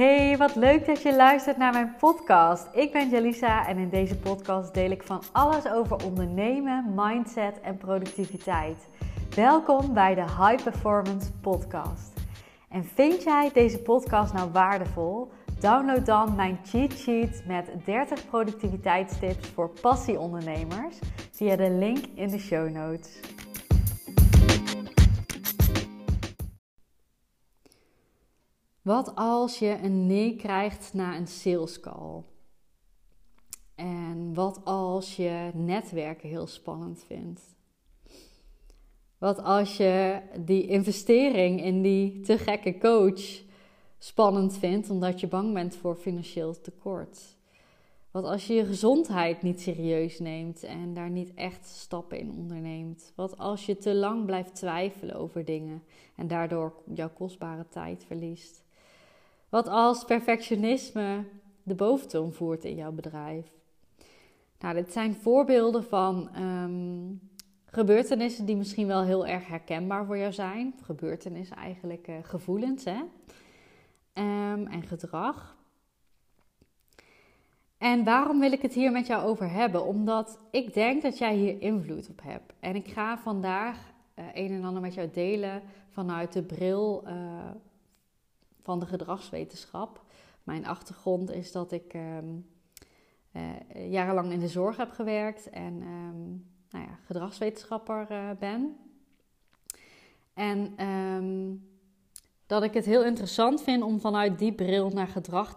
Hey, wat leuk dat je luistert naar mijn podcast. Ik ben Jalisa en in deze podcast deel ik van alles over ondernemen, mindset en productiviteit. Welkom bij de High Performance Podcast. En vind jij deze podcast nou waardevol? Download dan mijn cheat sheet met 30 productiviteitstips voor passieondernemers via de link in de show notes. Wat als je een nee krijgt na een sales call? En wat als je netwerken heel spannend vindt? Wat als je die investering in die te gekke coach spannend vindt omdat je bang bent voor financieel tekort? Wat als je je gezondheid niet serieus neemt en daar niet echt stappen in onderneemt? Wat als je te lang blijft twijfelen over dingen en daardoor jouw kostbare tijd verliest? Wat als perfectionisme de boventoon voert in jouw bedrijf? Nou, dit zijn voorbeelden van ehm, gebeurtenissen die misschien wel heel erg herkenbaar voor jou zijn. Gebeurtenissen eigenlijk, uh, gevoelens hè? Um, en gedrag. En waarom wil ik het hier met jou over hebben? Omdat ik denk dat jij hier invloed op hebt. En ik ga vandaag uh, een en ander met jou delen vanuit de bril uh, van de gedragswetenschap. Mijn achtergrond is dat ik um, uh, jarenlang in de zorg heb gewerkt en um, nou ja, gedragswetenschapper uh, ben. En um, dat ik het heel interessant vind om vanuit die bril naar gedrag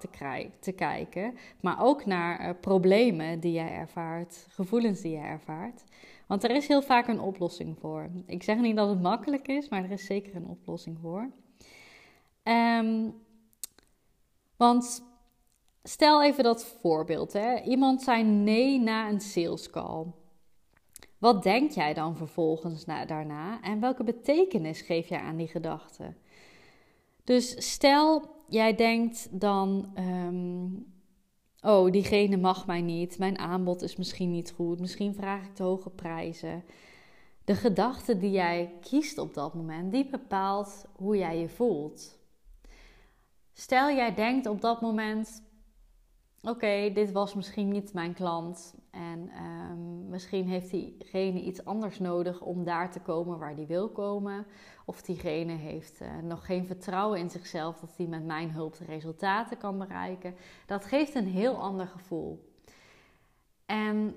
te, kijken, maar ook naar uh, problemen die jij ervaart, gevoelens die jij ervaart. Want er is heel vaak een oplossing voor. Ik zeg niet dat het makkelijk is, maar er is zeker een oplossing voor. Um, want stel even dat voorbeeld. Hè? Iemand zei nee na een sales call. Wat denk jij dan vervolgens na, daarna en welke betekenis geef jij aan die gedachte? Dus stel jij denkt dan: um, Oh, diegene mag mij niet, mijn aanbod is misschien niet goed, misschien vraag ik te hoge prijzen. De gedachte die jij kiest op dat moment, die bepaalt hoe jij je voelt. Stel jij denkt op dat moment: oké, dit was misschien niet mijn klant. En um, misschien heeft diegene iets anders nodig om daar te komen waar die wil komen. Of diegene heeft uh, nog geen vertrouwen in zichzelf dat hij met mijn hulp de resultaten kan bereiken. Dat geeft een heel ander gevoel. En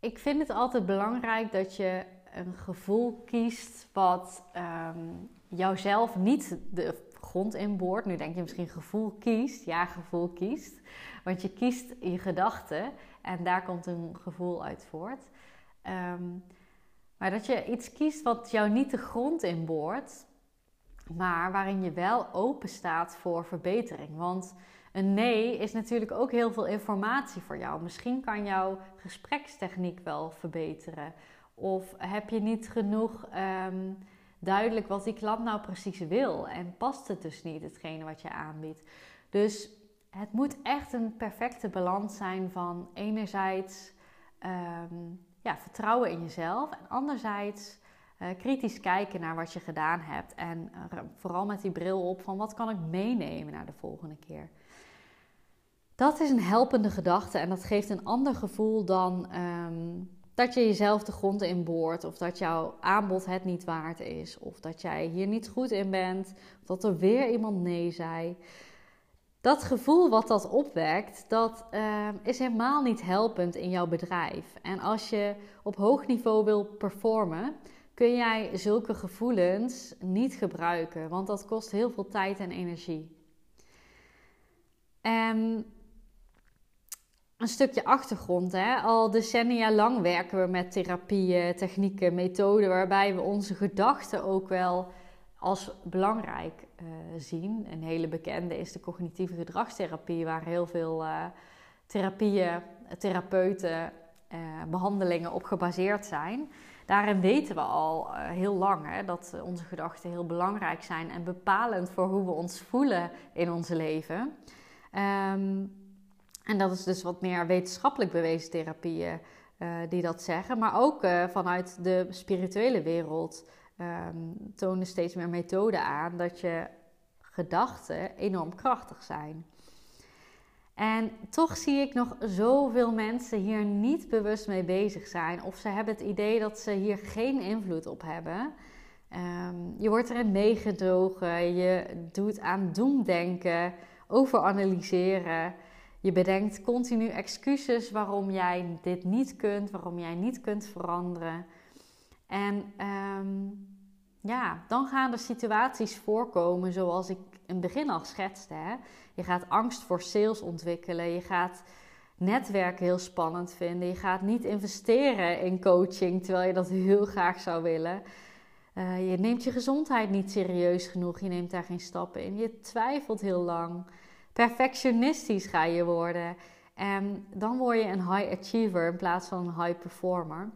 ik vind het altijd belangrijk dat je een gevoel kiest wat um, jouzelf niet de grond inboort. Nu denk je misschien gevoel kiest. Ja, gevoel kiest. Want je kiest je gedachten en daar komt een gevoel uit voort. Um, maar dat je iets kiest wat jou niet de grond inboort, maar waarin je wel open staat voor verbetering. Want een nee is natuurlijk ook heel veel informatie voor jou. Misschien kan jouw gesprekstechniek wel verbeteren. Of heb je niet genoeg um, duidelijk wat die klant nou precies wil. En past het dus niet, hetgene wat je aanbiedt. Dus het moet echt een perfecte balans zijn van enerzijds um, ja, vertrouwen in jezelf. En anderzijds uh, kritisch kijken naar wat je gedaan hebt. En vooral met die bril op van wat kan ik meenemen naar de volgende keer. Dat is een helpende gedachte en dat geeft een ander gevoel dan um, dat je jezelf de grond in boort, of dat jouw aanbod het niet waard is, of dat jij hier niet goed in bent, of dat er weer iemand nee zei. Dat gevoel wat dat opwekt, dat uh, is helemaal niet helpend in jouw bedrijf. En als je op hoog niveau wil performen, kun jij zulke gevoelens niet gebruiken, want dat kost heel veel tijd en energie. En een stukje achtergrond. Hè? Al decennia lang werken we met therapieën, technieken, methoden waarbij we onze gedachten ook wel als belangrijk uh, zien. Een hele bekende is de cognitieve gedragstherapie, waar heel veel uh, therapieën, therapeuten, uh, behandelingen op gebaseerd zijn. Daarin weten we al heel lang hè, dat onze gedachten heel belangrijk zijn en bepalend voor hoe we ons voelen in ons leven. Um, en dat is dus wat meer wetenschappelijk bewezen therapieën uh, die dat zeggen. Maar ook uh, vanuit de spirituele wereld um, tonen steeds meer methoden aan dat je gedachten enorm krachtig zijn. En toch zie ik nog zoveel mensen hier niet bewust mee bezig zijn. Of ze hebben het idee dat ze hier geen invloed op hebben. Ehm, je wordt erin meegedogen. Je doet aan doemdenken, overanalyseren. Je bedenkt continu excuses waarom jij dit niet kunt, waarom jij niet kunt veranderen. En ehm, ja, dan gaan er situaties voorkomen zoals ik in het begin al schetste. Hè? Je gaat angst voor sales ontwikkelen. Je gaat netwerken heel spannend vinden. Je gaat niet investeren in coaching terwijl je dat heel graag zou willen. Uh, je neemt je gezondheid niet serieus genoeg. Je neemt daar geen stappen in. Je twijfelt heel lang. Perfectionistisch ga je worden. En dan word je een high achiever in plaats van een high performer.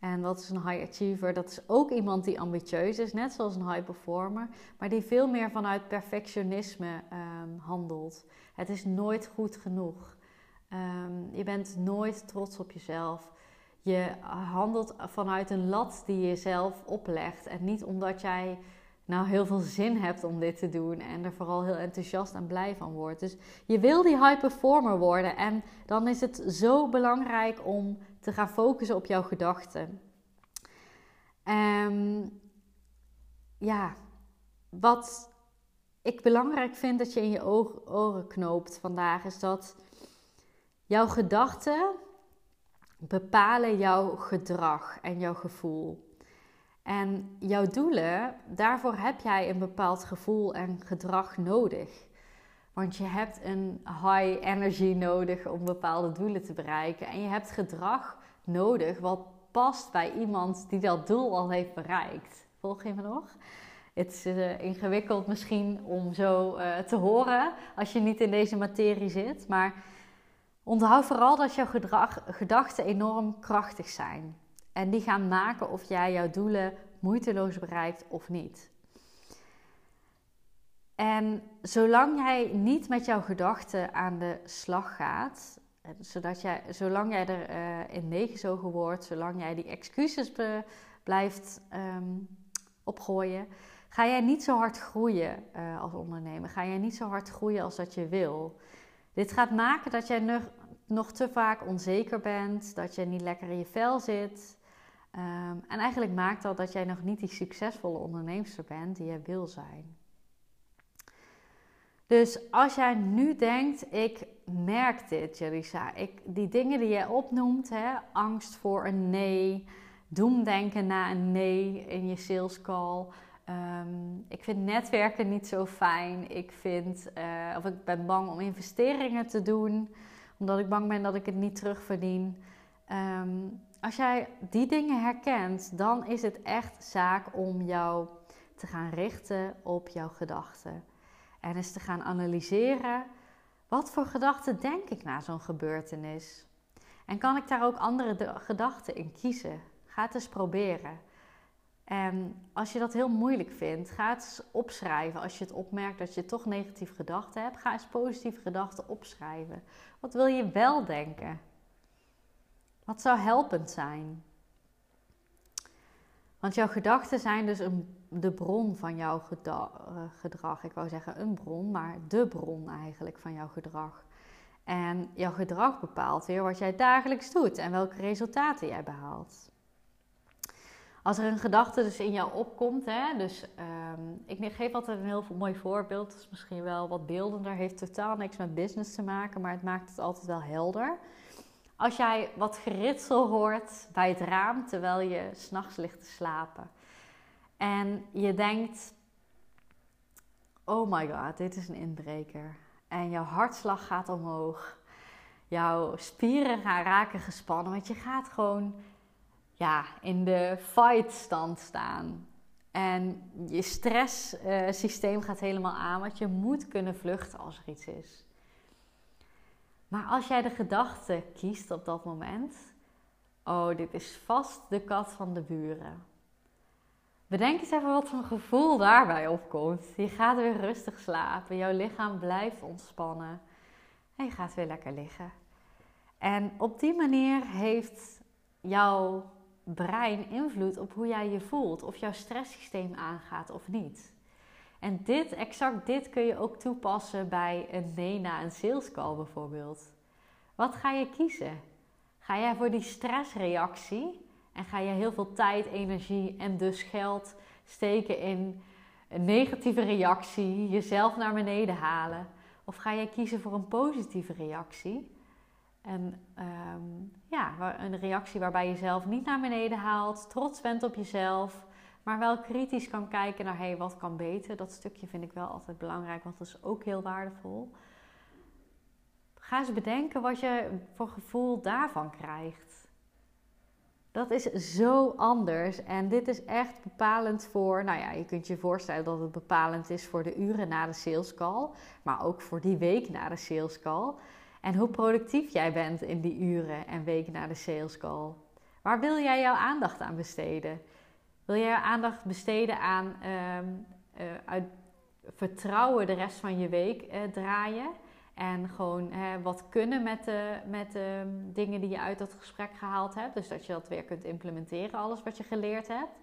En wat is een high achiever? Dat is ook iemand die ambitieus is, net zoals een high performer, maar die veel meer vanuit perfectionisme um, handelt. Het is nooit goed genoeg. Um, je bent nooit trots op jezelf. Je handelt vanuit een lat die je zelf oplegt en niet omdat jij nou heel veel zin hebt om dit te doen en er vooral heel enthousiast en blij van wordt. Dus je wil die high performer worden en dan is het zo belangrijk om te gaan focussen op jouw gedachten. Um, ja, wat ik belangrijk vind dat je in je oren knoopt vandaag is dat jouw gedachten bepalen jouw gedrag en jouw gevoel. En jouw doelen, daarvoor heb jij een bepaald gevoel en gedrag nodig. Want je hebt een high energy nodig om bepaalde doelen te bereiken. En je hebt gedrag nodig wat past bij iemand die dat doel al heeft bereikt. Volg je me nog? Het is uh, ingewikkeld misschien om zo uh, te horen als je niet in deze materie zit. Maar onthoud vooral dat jouw gedrag, gedachten enorm krachtig zijn. En die gaan maken of jij jouw doelen moeiteloos bereikt of niet. En zolang jij niet met jouw gedachten aan de slag gaat, zodat jij, zolang jij er uh, in meegezogen wordt, zolang jij die excuses blijft um, opgooien, ga jij niet zo hard groeien uh, als ondernemer. Ga jij niet zo hard groeien als dat je wil. Dit gaat maken dat jij nog, nog te vaak onzeker bent, dat je niet lekker in je vel zit. Um, en eigenlijk maakt dat dat jij nog niet die succesvolle onderneemster bent die je wil zijn. Dus als jij nu denkt, ik merk dit, Jelisa, ik, die dingen die jij opnoemt, hè, angst voor een nee, doemdenken na een nee in je sales call. Ehm, ik vind netwerken niet zo fijn. Ik vind, uh, of ik ben bang om investeringen te doen, omdat ik bang ben dat ik het niet terugverdien. Um, als jij die dingen herkent, dan is het echt zaak om jou te gaan richten op jouw gedachten. En eens te gaan analyseren, wat voor gedachten denk ik na zo'n gebeurtenis? En kan ik daar ook andere gedachten in kiezen? Ga het eens proberen. En als je dat heel moeilijk vindt, ga het eens opschrijven. Als je het opmerkt dat je toch negatieve gedachten hebt, ga eens positieve gedachten opschrijven. Wat wil je wel denken? Wat zou helpend zijn? Want jouw gedachten zijn dus een, de bron van jouw eh, gedrag. Ik wou zeggen een bron, maar de bron eigenlijk van jouw gedrag. En jouw gedrag bepaalt weer wat jij dagelijks doet en welke resultaten jij behaalt. Als er een gedachte dus in jou opkomt, hè, dus um, ik geef altijd een heel mooi voorbeeld, is misschien wel wat beeldender, heeft totaal niks met business te maken, maar het maakt het altijd wel helder. Als jij wat geritsel hoort bij het raam terwijl je s'nachts ligt te slapen. En je denkt, oh my god, dit is een inbreker. En jouw hartslag gaat omhoog. Jouw spieren gaan raken gespannen. Want je gaat gewoon ja, in de fight stand staan. En je stresssysteem uh, gaat helemaal aan. Want je moet kunnen vluchten als er iets is. Maar als jij de gedachte kiest op dat moment, oh, dit is vast de kat van de buren. Bedenk eens even wat voor een gevoel daarbij opkomt. Je gaat weer rustig slapen, jouw lichaam blijft ontspannen en je gaat weer lekker liggen. En op die manier heeft jouw brein invloed op hoe jij je voelt, of jouw stresssysteem aangaat of niet. En dit, exact dit kun je ook toepassen bij een nee na een sales call bijvoorbeeld. Wat ga je kiezen? Ga jij voor die stressreactie en ga je heel veel tijd, energie en dus geld steken in een negatieve reactie, jezelf naar beneden halen? Of ga jij kiezen voor een positieve reactie? En um, ja, een reactie waarbij je jezelf niet naar beneden haalt, trots bent op jezelf, maar wel kritisch kan kijken naar hey, wat kan beter. Dat stukje vind ik wel altijd belangrijk, want dat is ook heel waardevol. Ga eens bedenken wat je voor gevoel daarvan krijgt. Dat is zo anders en dit is echt bepalend voor, nou ja, je kunt je voorstellen dat het bepalend is voor de uren na de sales call, maar ook voor die week na de sales call. En hoe productief jij bent in die uren en weken na de sales call. Waar wil jij jouw aandacht aan besteden? Wil jij aandacht besteden aan um, uit vertrouwen de rest van je week uh, draaien? En gewoon wat kunnen met de, met de dingen die je uit dat gesprek gehaald hebt. Dus dat je dat weer kunt implementeren, alles wat je geleerd hebt.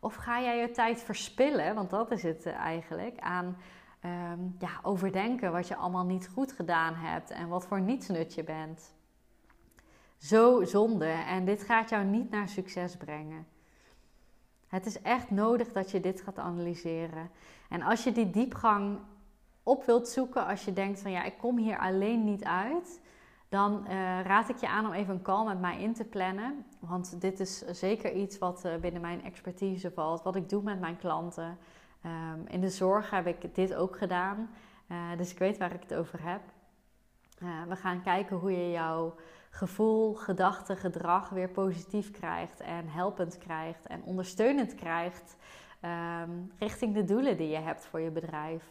Of ga jij je tijd verspillen, want dat is het eh, eigenlijk, aan um, ja, overdenken wat je allemaal niet goed gedaan hebt en wat voor nietsnut je bent. Zo zonde en dit gaat jou niet naar succes brengen. Het is echt nodig dat je dit gaat analyseren. En als je die diepgang op wilt zoeken, als je denkt van ja, ik kom hier alleen niet uit, dan uh, raad ik je aan om even een call met mij in te plannen. Want dit is zeker iets wat uh, binnen mijn expertise valt, wat ik doe met mijn klanten. Um, in de zorg heb ik dit ook gedaan, uh, dus ik weet waar ik het over heb. we gaan kijken hoe je jouw gevoel, gedachte, gedrag weer positief krijgt en helpend krijgt en ondersteunend krijgt um, richting de doelen die je hebt voor je bedrijf.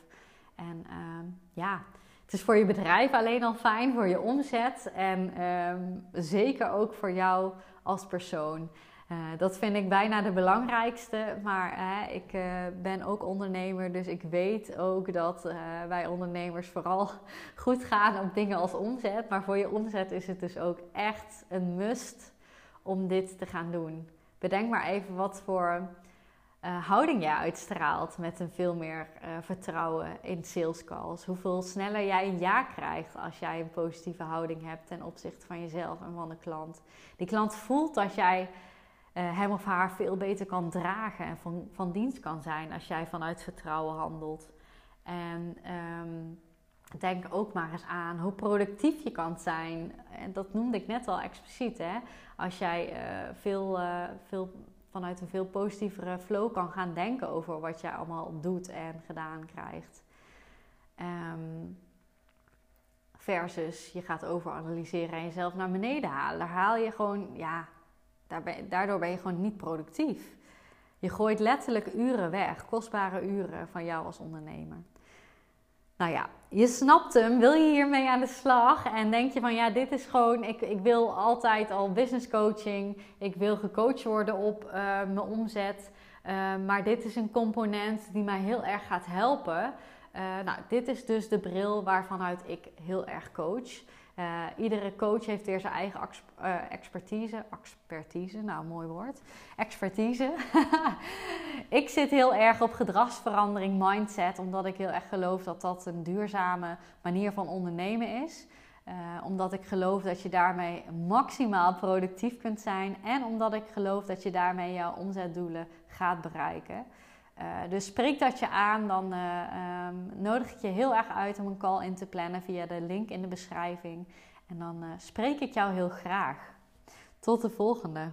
En uh, ja, het is voor je bedrijf alleen al fijn, voor je omzet en um, zeker ook voor jou als persoon. Uh, dat vind ik bijna de belangrijkste. Maar uh, ik uh, ben ook ondernemer, dus ik weet ook dat wij ondernemers vooral goed gaan op dingen als omzet. Maar voor je omzet is het dus ook echt een must om dit te gaan doen. Bedenk maar even wat voor houding jij uitstraalt met een veel meer vertrouwen in sales calls. Hoeveel sneller jij een ja krijgt als jij een positieve houding hebt ten opzichte van jezelf en van de klant. Die klant voelt dat jij uh, hem of haar veel beter kan dragen en van, van dienst kan zijn als jij vanuit vertrouwen handelt. En um, denk ook maar eens aan hoe productief je kan zijn. En dat noemde ik net al expliciet. Hè? Als jij veel, veel vanuit een veel positievere flow kan gaan denken over wat je allemaal doet en gedaan krijgt. Um, versus je gaat overanalyseren en jezelf naar beneden halen. Daar haal je gewoon, ja, daardoor ben je gewoon niet productief. Je gooit letterlijk uren weg, kostbare uren van jou als ondernemer. Nou ja, je snapt hem. Wil je hiermee aan de slag? En denk je van ja, dit is gewoon, ik, ik wil altijd al business coaching. Ik wil gecoacht worden op uh, mijn omzet. Uh, maar dit is een component die mij heel erg gaat helpen. Uh, nou, dit is dus de bril waarvanuit ik heel erg coach. Uh, iedere coach heeft weer zijn eigen uh, expertise. Expertise, nou mooi woord. Expertise. ik zit heel erg op gedragsverandering, mindset, omdat ik heel erg geloof dat dat een duurzame manier van ondernemen is. Uh, omdat ik geloof dat je daarmee maximaal productief kunt zijn en omdat ik geloof dat je daarmee jouw omzetdoelen gaat bereiken. Uh, dus spreek dat je aan, dan uh, um, nodig ik je heel erg uit om een call in te plannen via de link in de beschrijving. En dan uh, spreek ik jou heel graag. Tot de volgende.